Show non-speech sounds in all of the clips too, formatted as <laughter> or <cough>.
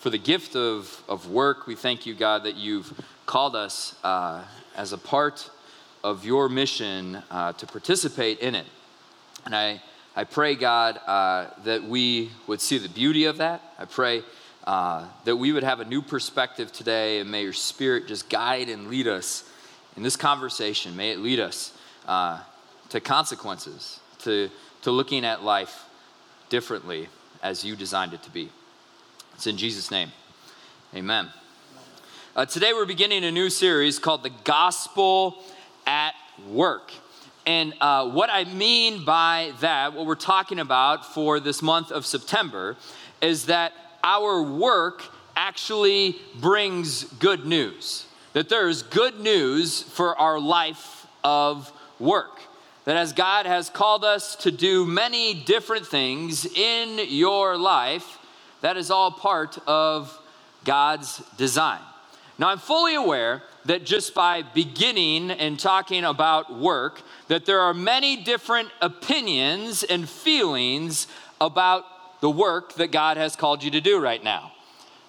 for the gift of, of work. We thank you, God, that you've called us uh, as a part of your mission uh, to participate in it. And I, I pray, God, uh, that we would see the beauty of that. I pray uh, that we would have a new perspective today, and may your spirit just guide and lead us in this conversation. May it lead us uh, to consequences, to, to looking at life differently as you designed it to be. It's in Jesus' name. Amen. Uh, today we're beginning a new series called The Gospel at Work. And uh, what I mean by that, what we're talking about for this month of September, is that our work actually brings good news. That there is good news for our life of work. That as God has called us to do many different things in your life, that is all part of God's design. Now, I'm fully aware that just by beginning and talking about work, that there are many different opinions and feelings about the work that God has called you to do right now.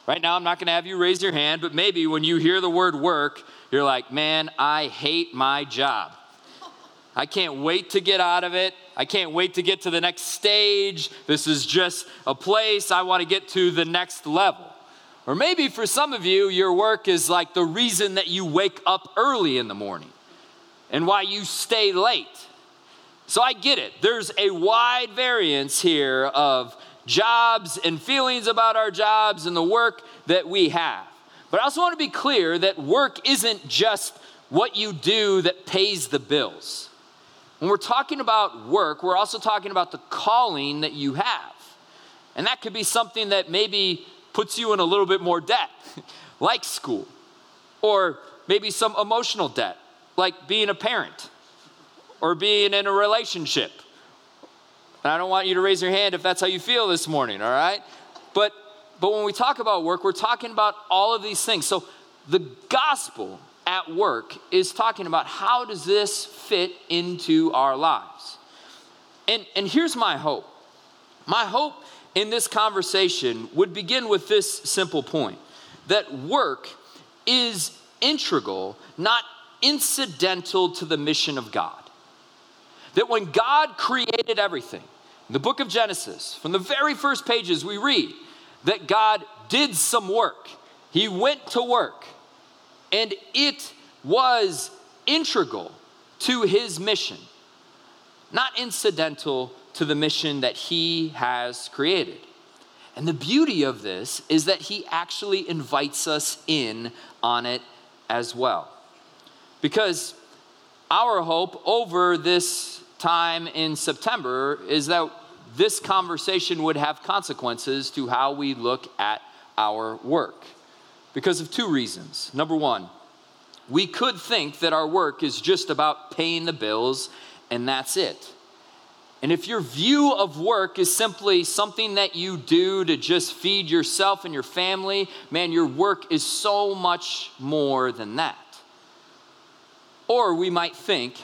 Right now, I'm not going to have you raise your hand, but maybe when you hear the word work, you're like, man, I hate my job. I can't wait to get out of it. I can't wait to get to the next stage. This is just a place I want to get to the next level. Or maybe for some of you, your work is like the reason that you wake up early in the morning and why you stay late. So I get it. There's a wide variance here of jobs and feelings about our jobs and the work that we have. But I also want to be clear that work isn't just what you do that pays the bills. When we're talking about work, we're also talking about the calling that you have. And that could be something that maybe puts you in a little bit more debt, <laughs> like school, or maybe some emotional debt, like being a parent or being in a relationship. And I don't want you to raise your hand if that's how you feel this morning, all right? But but when we talk about work, we're talking about all of these things. So the gospel at work is talking about how does this fit into our lives. And, and here's my hope. My hope in this conversation would begin with this simple point that work is integral, not incidental to the mission of God. That when God created everything, in the book of Genesis, from the very first pages, we read that God did some work. He went to work. And it was integral to his mission, not incidental to the mission that he has created. And the beauty of this is that he actually invites us in on it as well. Because our hope over this time in September is that this conversation would have consequences to how we look at our work because of two reasons. Number one, we could think that our work is just about paying the bills and that's it. And if your view of work is simply something that you do to just feed yourself and your family, man, your work is so much more than that. Or we might think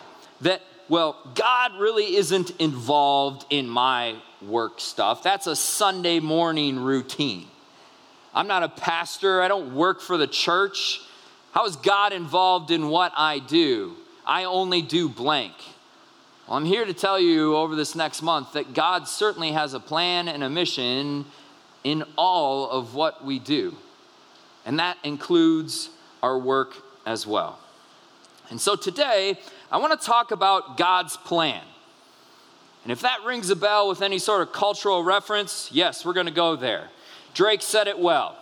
that, well, God really isn't involved in my work stuff. That's a Sunday morning routine. I'm not a pastor, I don't work for the church. How is God involved in what I do? I only do blank. Well, I'm here to tell you over this next month that God certainly has a plan and a mission in all of what we do. And that includes our work as well. And so today, I want to talk about God's plan. And if that rings a bell with any sort of cultural reference, yes, we're going to go there. Drake said it well.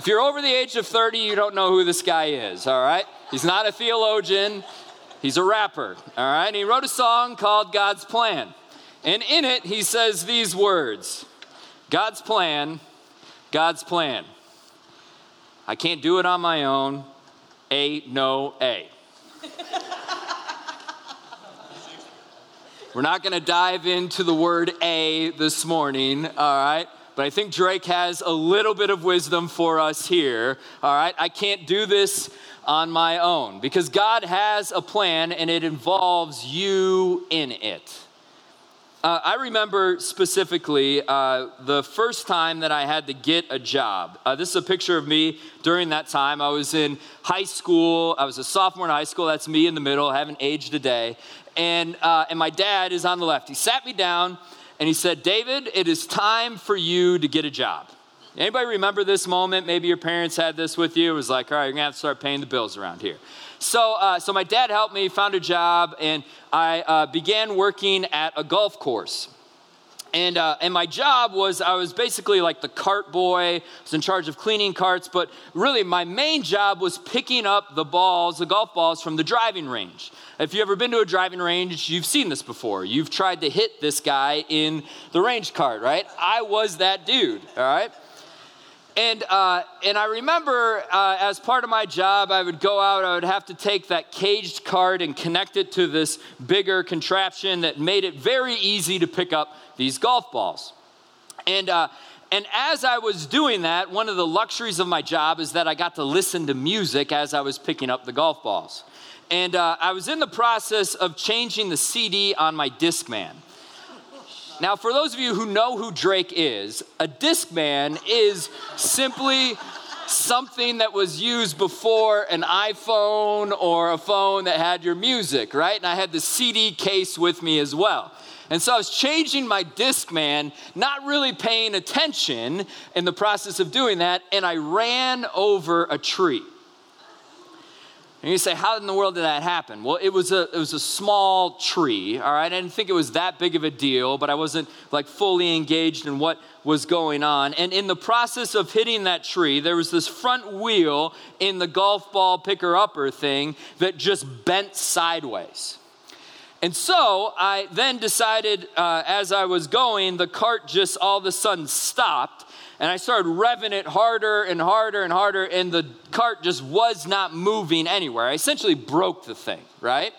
If you're over the age of 30, you don't know who this guy is, all right? He's not a theologian, he's a rapper, all right? And he wrote a song called God's Plan. And in it, he says these words God's plan God's plan. I can't do it on my own. A, no, A. <laughs> We're not going to dive into the word A this morning, all right? But I think Drake has a little bit of wisdom for us here, all right? I can't do this on my own because God has a plan and it involves you in it. Uh, I remember specifically uh, the first time that I had to get a job. Uh, this is a picture of me during that time. I was in high school. I was a sophomore in high school. That's me in the middle. I haven't aged a day. And, uh, and my dad is on the left. He sat me down and he said, David, it is time for you to get a job. Anybody remember this moment? Maybe your parents had this with you. It was like, all right, you're gonna have to start paying the bills around here. So, uh, so my dad helped me, found a job, and I uh, began working at a golf course. And, uh, and my job was I was basically like the cart boy. I was in charge of cleaning carts, but really my main job was picking up the balls, the golf balls from the driving range. If you've ever been to a driving range, you've seen this before. You've tried to hit this guy in the range cart, right? I was that dude, all right? And, uh, and I remember uh, as part of my job, I would go out, I would have to take that caged cart and connect it to this bigger contraption that made it very easy to pick up these golf balls. And, uh, and as I was doing that, one of the luxuries of my job is that I got to listen to music as I was picking up the golf balls. And uh, I was in the process of changing the CD on my Discman. Now, for those of you who know who Drake is, a Discman is simply something that was used before an iPhone or a phone that had your music, right? And I had the CD case with me as well. And so I was changing my Discman, not really paying attention in the process of doing that, and I ran over a tree. And you say, how in the world did that happen? Well, it was a it was a small tree, all right. I didn't think it was that big of a deal, but I wasn't like fully engaged in what was going on. And in the process of hitting that tree, there was this front wheel in the golf ball picker upper thing that just bent sideways. And so I then decided uh, as I was going, the cart just all of a sudden stopped and I started revving it harder and harder and harder, and the cart just was not moving anywhere. I essentially broke the thing, right?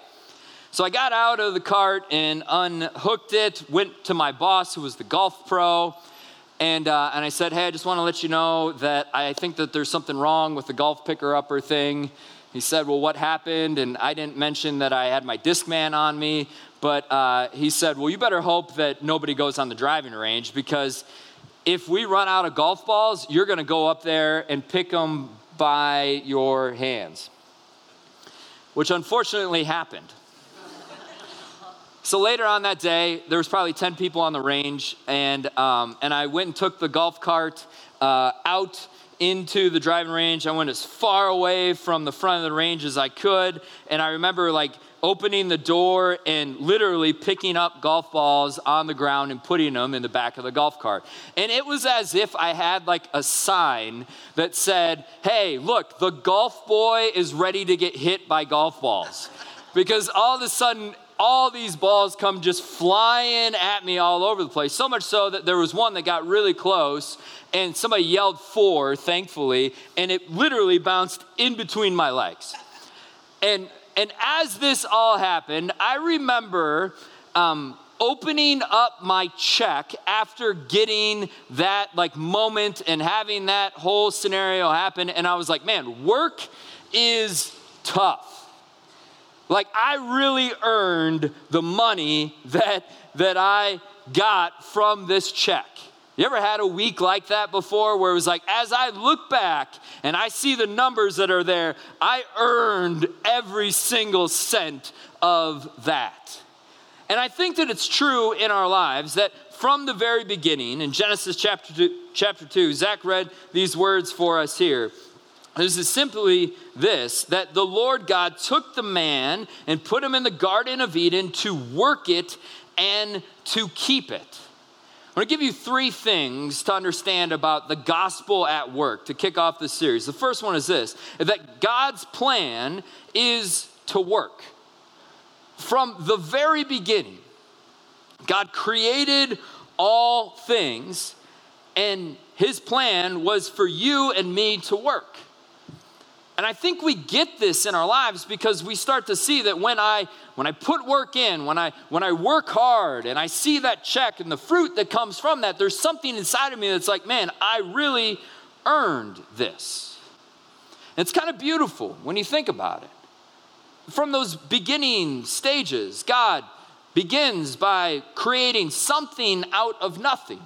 So I got out of the cart and unhooked it, went to my boss, who was the golf pro, and, uh, and I said, Hey, I just want to let you know that I think that there's something wrong with the golf picker upper thing. He said, Well, what happened? And I didn't mention that I had my Discman on me, but uh, he said, Well, you better hope that nobody goes on the driving range because if we run out of golf balls, you're going to go up there and pick them by your hands, which unfortunately happened. so later on that day, there was probably 10 people on the range, and, um, and I went and took the golf cart uh, out into the driving range. I went as far away from the front of the range as I could, and I remember like opening the door and literally picking up golf balls on the ground and putting them in the back of the golf cart. And it was as if I had like a sign that said, Hey, look, the golf boy is ready to get hit by golf balls. because all of a sudden, all these balls come just flying at me all over the place. So much so that there was one that got really close and somebody yelled fore, thankfully, and it literally bounced in between my legs. And and as this all happened, I remember um, opening up my check after getting that like moment and having that whole scenario happen. And I was like, man, work is tough. Like I really earned the money that that I got from this check. You ever had a week like that before where it was like, as I look back and I see the numbers that are there, I earned every single cent of that. And I think that it's true in our lives that from the very beginning, in Genesis chapter two, chapter 2 Zach read these words for us here. This is simply this that the Lord God took the man and put him in the Garden of Eden to work it and to keep it. I'm going to give you three things to understand about the gospel at work to kick off this series. The first one is this that God's plan is to work. From the very beginning, God created all things, and his plan was for you and me to work. And I think we get this in our lives because we start to see that when I when I put work in, when I when I work hard and I see that check and the fruit that comes from that, there's something inside of me that's like, man, I really earned this. And it's kind of beautiful when you think about it. From those beginning stages, God begins by creating something out of nothing.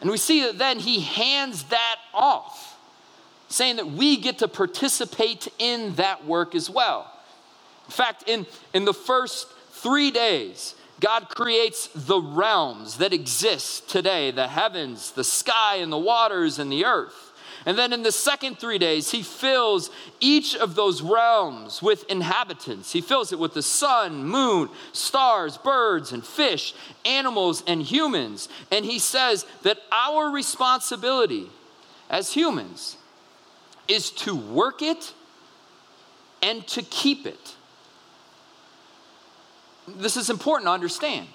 And we see that then he hands that off, saying that we get to participate in that work as well. In fact, in, in the first three days, God creates the realms that exist today the heavens, the sky, and the waters, and the earth. And then in the second three days, he fills each of those realms with inhabitants. He fills it with the sun, moon, stars, birds, and fish, animals, and humans. And he says that our responsibility as humans is to work it and to keep it. This is important to understand.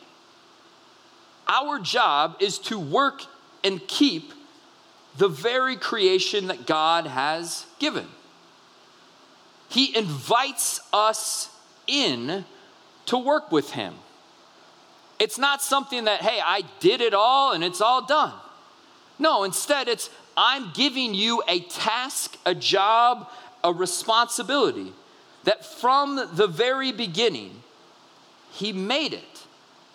Our job is to work and keep the very creation that God has given. He invites us in to work with Him. It's not something that, hey, I did it all and it's all done. No, instead, it's I'm giving you a task, a job, a responsibility that from the very beginning, He made it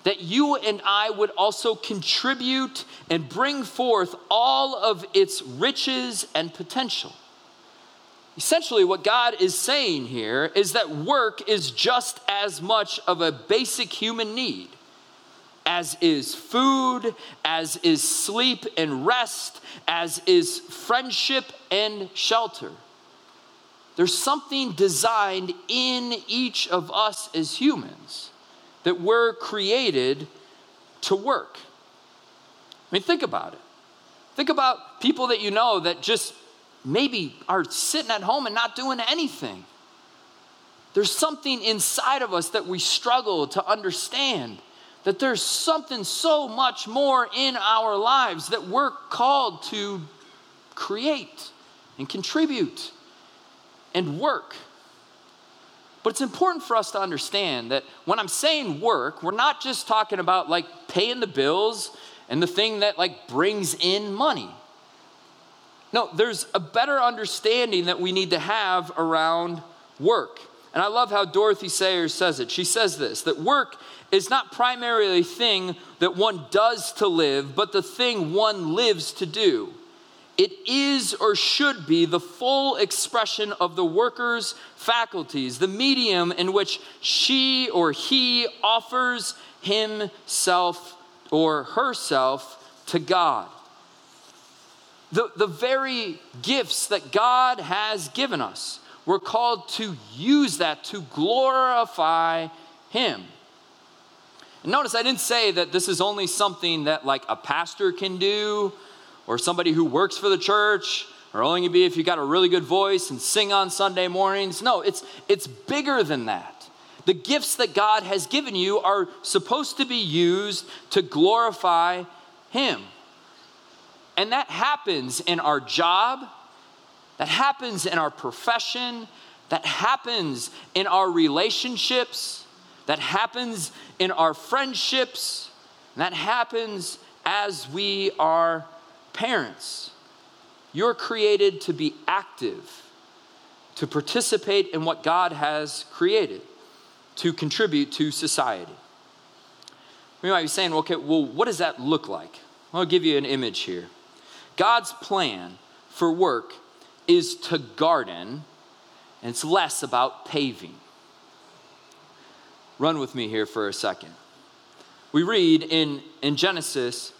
that you and I would also contribute and bring forth all of its riches and potential. Essentially, what God is saying here is that work is just as much of a basic human need as is food, as is sleep and rest, as is friendship and shelter. There's something designed in each of us as humans that we're created to work. I mean, think about it. Think about people that you know that just maybe are sitting at home and not doing anything. There's something inside of us that we struggle to understand. That there's something so much more in our lives that we're called to create and contribute and work. But it's important for us to understand that when I'm saying work, we're not just talking about like paying the bills and the thing that like brings in money. No, there's a better understanding that we need to have around work. And I love how Dorothy Sayers says it. She says this that work is not primarily a thing that one does to live, but the thing one lives to do. It is or should be the full expression of the worker's faculties, the medium in which she or he offers himself or herself to God. The, the very gifts that God has given us, we're called to use that to glorify Him. Notice I didn't say that this is only something that like a pastor can do or somebody who works for the church or only be if you got a really good voice and sing on Sunday mornings. No, it's, it's bigger than that. The gifts that God has given you are supposed to be used to glorify Him. And that happens in our job, that happens in our profession, that happens in our relationships, that happens in our friendships, that happens as we are Parents, you're created to be active, to participate in what God has created, to contribute to society. You might be saying, okay, well, what does that look like? I'll give you an image here. God's plan for work is to garden, and it's less about paving. Run with me here for a second. We read in, in Genesis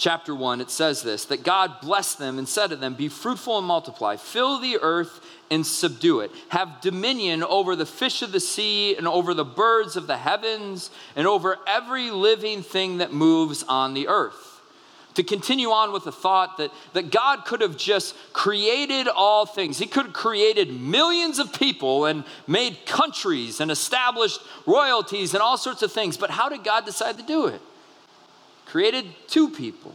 chapter 1, it says this that God blessed them and said to them, Be fruitful and multiply, fill the earth and subdue it, have dominion over the fish of the sea and over the birds of the heavens and over every living thing that moves on the earth. To continue on with the thought that, that God could have just created all things. He could have created millions of people and made countries and established royalties and all sorts of things. But how did God decide to do it? created two people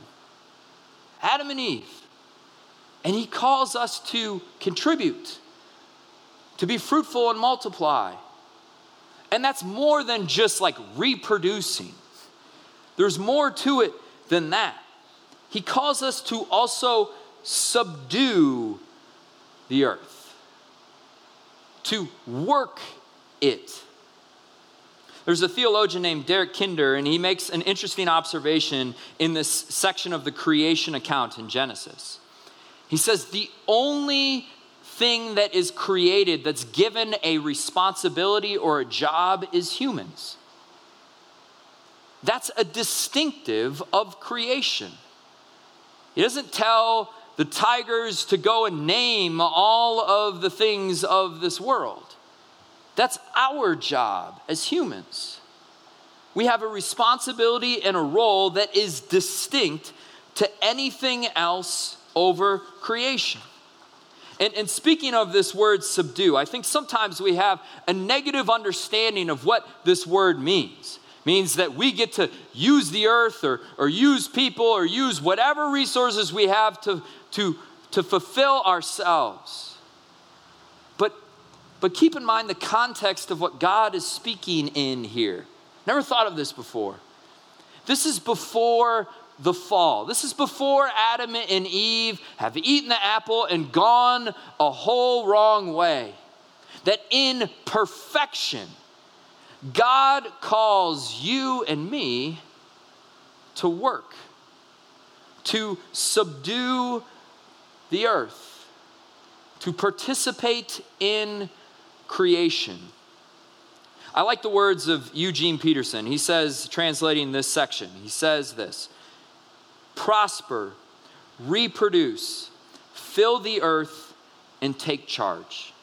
Adam and Eve. And He calls us to contribute, to be fruitful and multiply. And that's more than just like reproducing, there's more to it than that. He calls us to also subdue the earth, to work it. There's a theologian named Derek Kidner, and he makes an interesting observation in this section of the creation account in Genesis. He says, The only thing that is created that's given a responsibility or a job is humans. That's a distinctive of creation. He doesn't tell the tigers to go and name all of the things of this world. That's our job as humans. We have a responsibility and a role that is distinct to anything else over creation. And, and, speaking of this word subdue, I think sometimes we have a negative understanding of what this word means. Means that we get to use the earth or, or use people or use whatever resources we have to, to, to fulfill ourselves. But, but keep in mind the context of what God is speaking in here. Never thought of this before. This is before the fall. This is before Adam and Eve have eaten the apple and gone a whole wrong way. That in perfection, God calls you and me to work, to subdue the earth, to participate in creation. I like the words of Eugene Peterson. He says, translating this section, he says this prosper, reproduce, fill the earth, and take charge.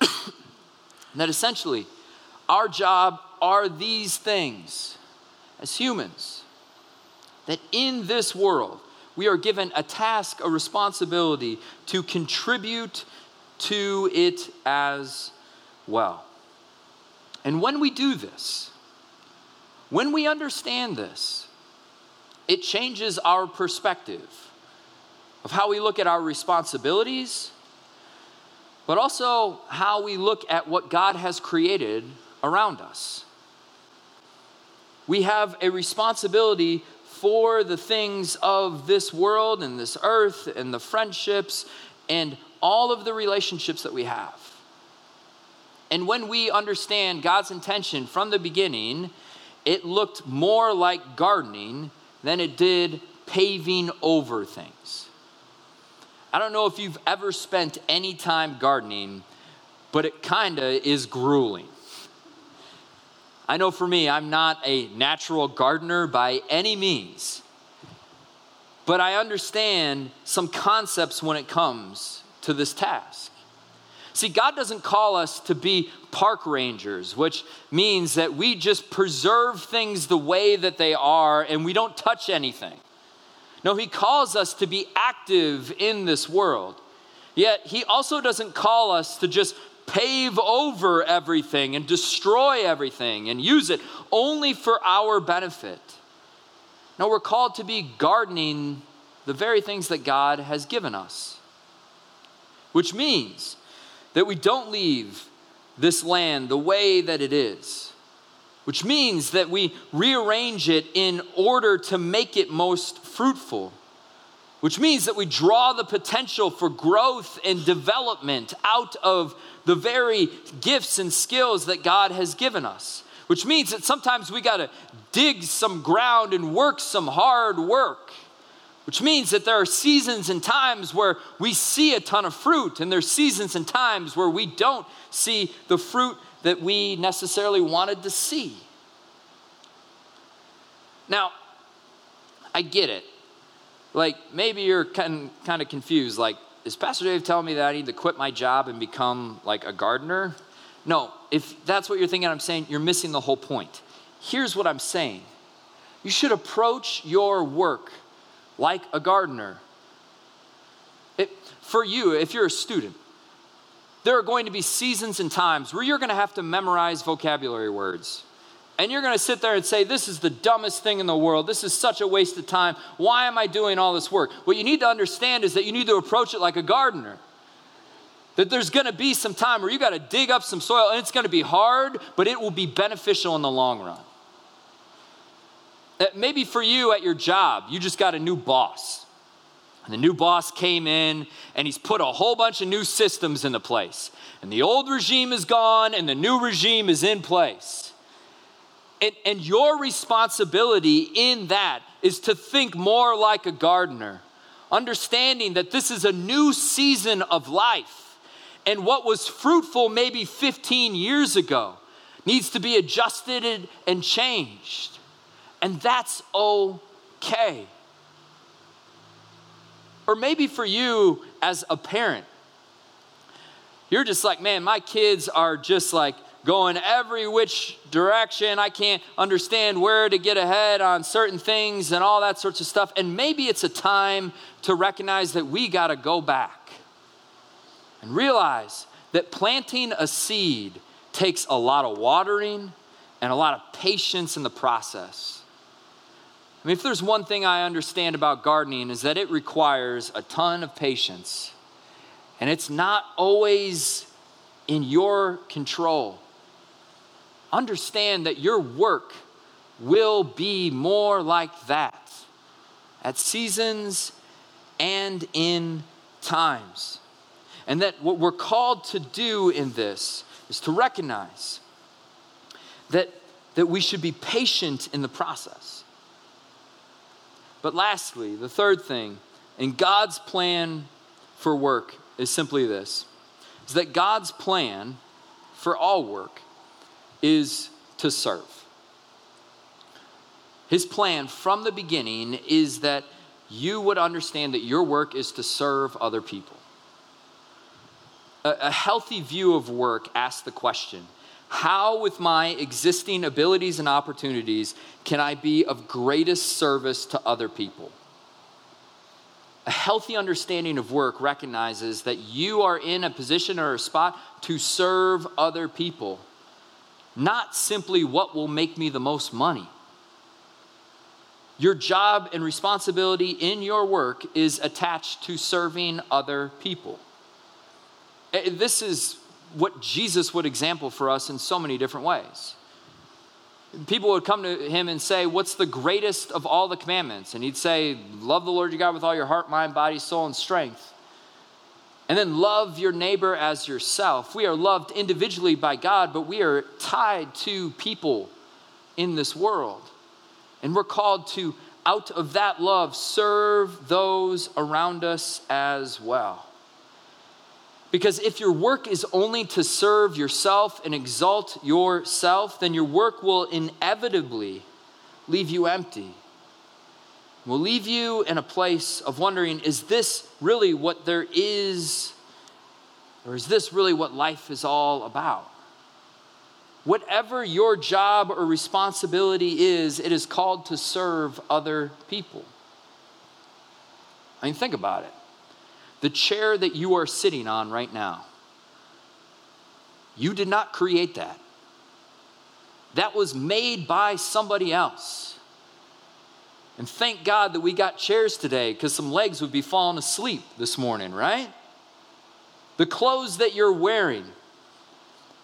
<coughs> that essentially, our job are these things as humans. That in this world, we are given a task, a responsibility to contribute to it as well. And when we do this, when we understand this, it changes our perspective of how we look at our responsibilities, but also how we look at what God has created around us. We have a responsibility for the things of this world and this earth and the friendships and all of the relationships that we have. And when we understand God's intention from the beginning, it looked more like gardening than it did paving over things. I don't know if you've ever spent any time gardening, but it kind of is grueling. I know for me, I'm not a natural gardener by any means, but I understand some concepts when it comes to this task. See, God doesn't call us to be park rangers, which means that we just preserve things the way that they are and we don't touch anything. No, He calls us to be active in this world. Yet, He also doesn't call us to just pave over everything and destroy everything and use it only for our benefit. No, we're called to be gardening the very things that God has given us, which means that we don't leave this land the way that it is, which means that we rearrange it in order to make it most fruitful, which means that we draw the potential for growth and development out of the very gifts and skills that God has given us, which means that sometimes we got to dig some ground and work some hard work which means that there are seasons and times where we see a ton of fruit, and there's seasons and times where we don't see the fruit that we necessarily wanted to see. Now, I get it. Like, maybe you're kind, kind of confused. Like, is Pastor Dave telling me that I need to quit my job and become like a gardener? No, if that's what you're thinking, I'm saying you're missing the whole point. Here's what I'm saying you should approach your work like a gardener. It, for you, if you're a student, there are going to be seasons and times where you're going to have to memorize vocabulary words. And you're going to sit there and say, This is the dumbest thing in the world. This is such a waste of time. Why am I doing all this work? What you need to understand is that you need to approach it like a gardener. That there's going to be some time where you got to dig up some soil and it's going to be hard, but it will be beneficial in the long run. Uh, maybe for you at your job, you just got a new boss. And the new boss came in and he's put a whole bunch of new systems into place. And the old regime is gone and the new regime is in place. And, and your responsibility in that is to think more like a gardener, understanding that this is a new season of life. And what was fruitful maybe 15 years ago needs to be adjusted and changed. And that's okay. Or maybe for you as a parent, you're just like, man, my kids are just like going every which direction. I can't understand where to get ahead on certain things and all that sorts of stuff. And maybe it's a time to recognize that we got to go back and realize that planting a seed takes a lot of watering and a lot of patience in the process. I mean, if there's one thing I understand about gardening is that it requires a ton of patience. And it's not always in your control. Understand that your work will be more like that at seasons and in times. And that what we're called to do in this is to recognize that, that we should be patient in the process. But lastly, the third thing in God's plan for work is simply this is that God's plan for all work is to serve. His plan from the beginning is that you would understand that your work is to serve other people. A, a healthy view of work asks the question how, with my existing abilities and opportunities, can I be of greatest service to other people? A healthy understanding of work recognizes that you are in a position or a spot to serve other people, not simply what will make me the most money. Your job and responsibility in your work is attached to serving other people. Eh, this is what Jesus would example for us in so many different ways. People would come to him and say, What's the greatest of all the commandments? And he'd say, Love the Lord your God with all your heart, mind, body, soul, and strength. And then love your neighbor as yourself. We are loved individually by God, but we are tied to people in this world. And we're called to, out of that love, serve those around us as well. Because if your work is only to serve yourself and exalt yourself, then your work will inevitably leave you empty. Will leave you in a place of wondering is this really what there is, or is this really what life is all about? Whatever your job or responsibility is, it is called to serve other people. I mean, think about it the chair that you are sitting on right now, you did not create that. That was made by somebody else. And thank God that we got chairs today because some legs would be falling asleep this morning, right? The clothes that you're wearing,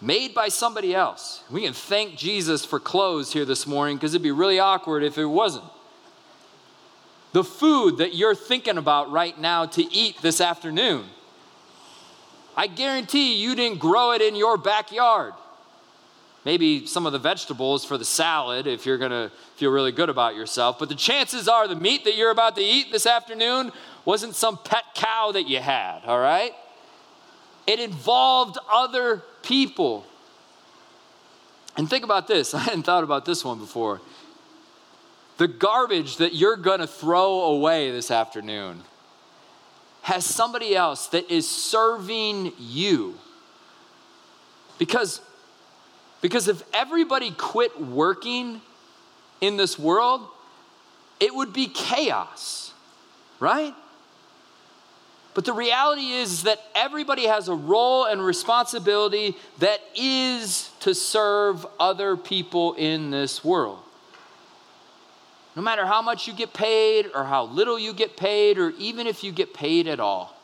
made by somebody else. We can thank Jesus for clothes here this morning because it'd be really awkward if it wasn't the food that you're thinking about right now to eat this afternoon. I guarantee you didn't grow it in your backyard. Maybe some of the vegetables for the salad if you're gonna feel really good about yourself. But the chances are the meat that you're about to eat this afternoon wasn't some pet cow that you had, all right? It involved other people. And think about this <laughs> I hadn't thought about this one before the garbage that you're going to throw away this afternoon has somebody else that is serving you. Because, because if everybody quit working in this world, it would be chaos, right? But the reality is that everybody has a role and responsibility that is to serve other people in this world. No matter how much you get paid, or how little you get paid, or even if you get paid at all,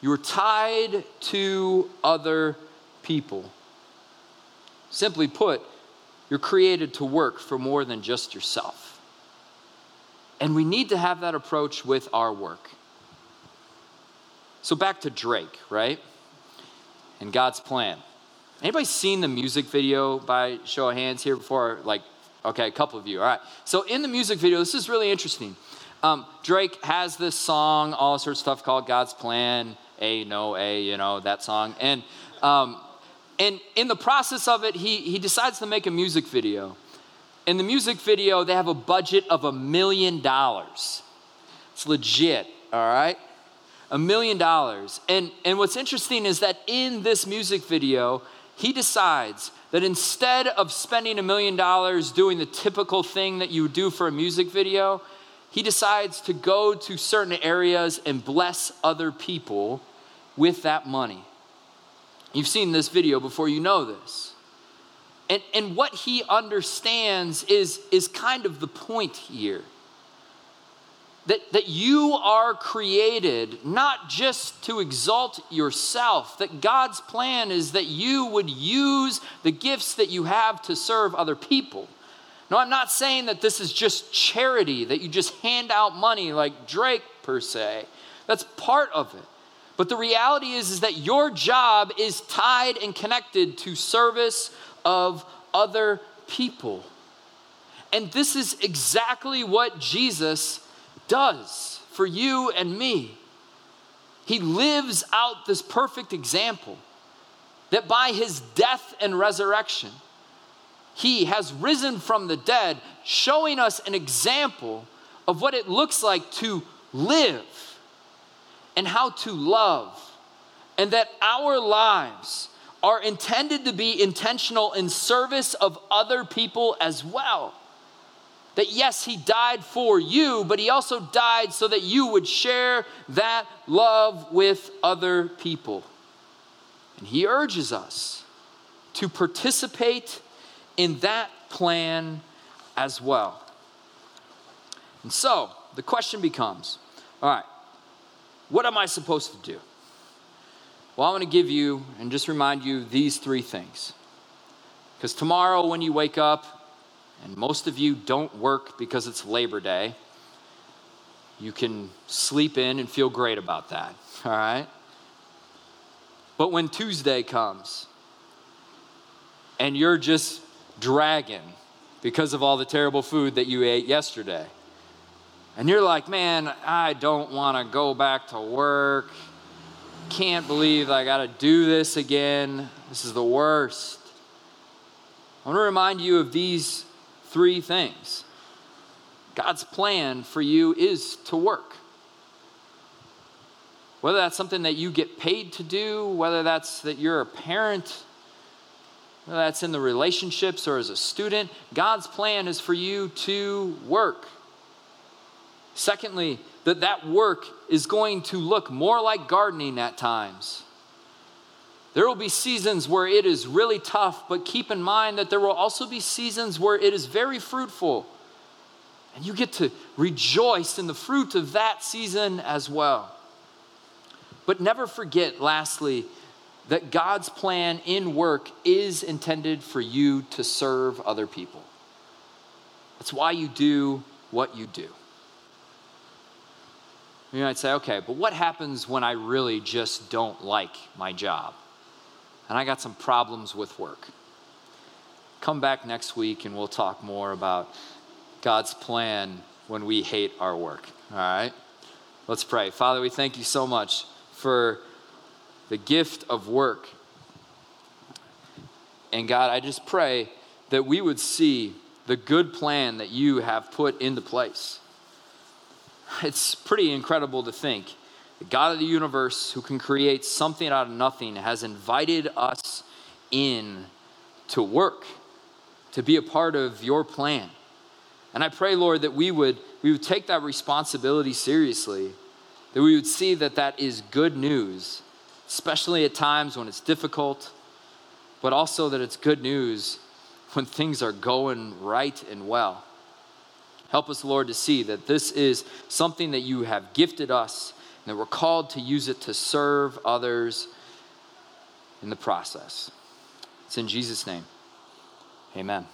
you're tied to other people. Simply put, you're created to work for more than just yourself. And we need to have that approach with our work. So back to Drake, right? And God's plan. Anybody seen the music video by show of hands here before? Like, okay, a couple of you. All right. So in the music video, this is really interesting. Um, Drake has this song, all sorts of stuff called God's Plan, A, No, A, you know, that song. And, um, and in the process of it, he, he decides to make a music video. In the music video, they have a budget of a million dollars. It's legit, all right? a million dollars. And, and what's interesting is that in this music video, he decides that instead of spending a million dollars doing the typical thing that you would do for a music video, he decides to go to certain areas and bless other people with that money. You've seen this video before, you know this. And, and what he understands is, is kind of the point here that, that you are created not just to exalt yourself, that God's plan is that you would use the gifts that you have to serve other people. No, I'm not saying that this is just charity, that you just hand out money like Drake per se. That's part of it. But the reality is, is that your job is tied and connected to service of other people. And this is exactly what Jesus does for you and me. He lives out this perfect example that by his death and resurrection, he has risen from the dead, showing us an example of what it looks like to live and how to love, and that our lives are intended to be intentional in service of other people as well. That yes, he died for you, but he also died so that you would share that love with other people. And he urges us to participate in that plan as well. And so the question becomes all right, what am I supposed to do? Well, I want to give you and just remind you these three things. Because tomorrow, when you wake up, and most of you don't work because it's Labor Day, you can sleep in and feel great about that, <laughs> all right? But when Tuesday comes and you're just dragging because of all the terrible food that you ate yesterday, and you're like, man, I don't want to go back to work. Can't believe I got to do this again. This is the worst. I want to remind you of these three things. God's plan for you is to work. Whether that's something that you get paid to do, whether that's that you're a parent, whether that's in the relationships or as a student, God's plan is for you to work. Secondly, that that work is going to look more like gardening at times there will be seasons where it is really tough, but keep in mind that there will also be seasons where it is very fruitful. And you get to rejoice in the fruit of that season as well. But never forget, lastly, that God's plan in work is intended for you to serve other people. That's why you do what you do. You might say, okay, but what happens when I really just don't like my job? and I got some problems with work. Come back next week and we'll talk more about God's plan when we hate our work. All right? Let's pray. Father, we thank you so much for the gift of work. And God, I just pray that we would see the good plan that you have put into place. It's pretty incredible to think the God of the universe who can create something out of nothing has invited us in to work, to be a part of your plan. And I pray, Lord, that we would, we would take that responsibility seriously that we would see that that is good news, especially at times when it's difficult, but also that it's good news when things are going right and well. Help us, Lord, to see that this is something that you have gifted us and that we're called to use it to serve others in the process. It's in Jesus' name. Amen.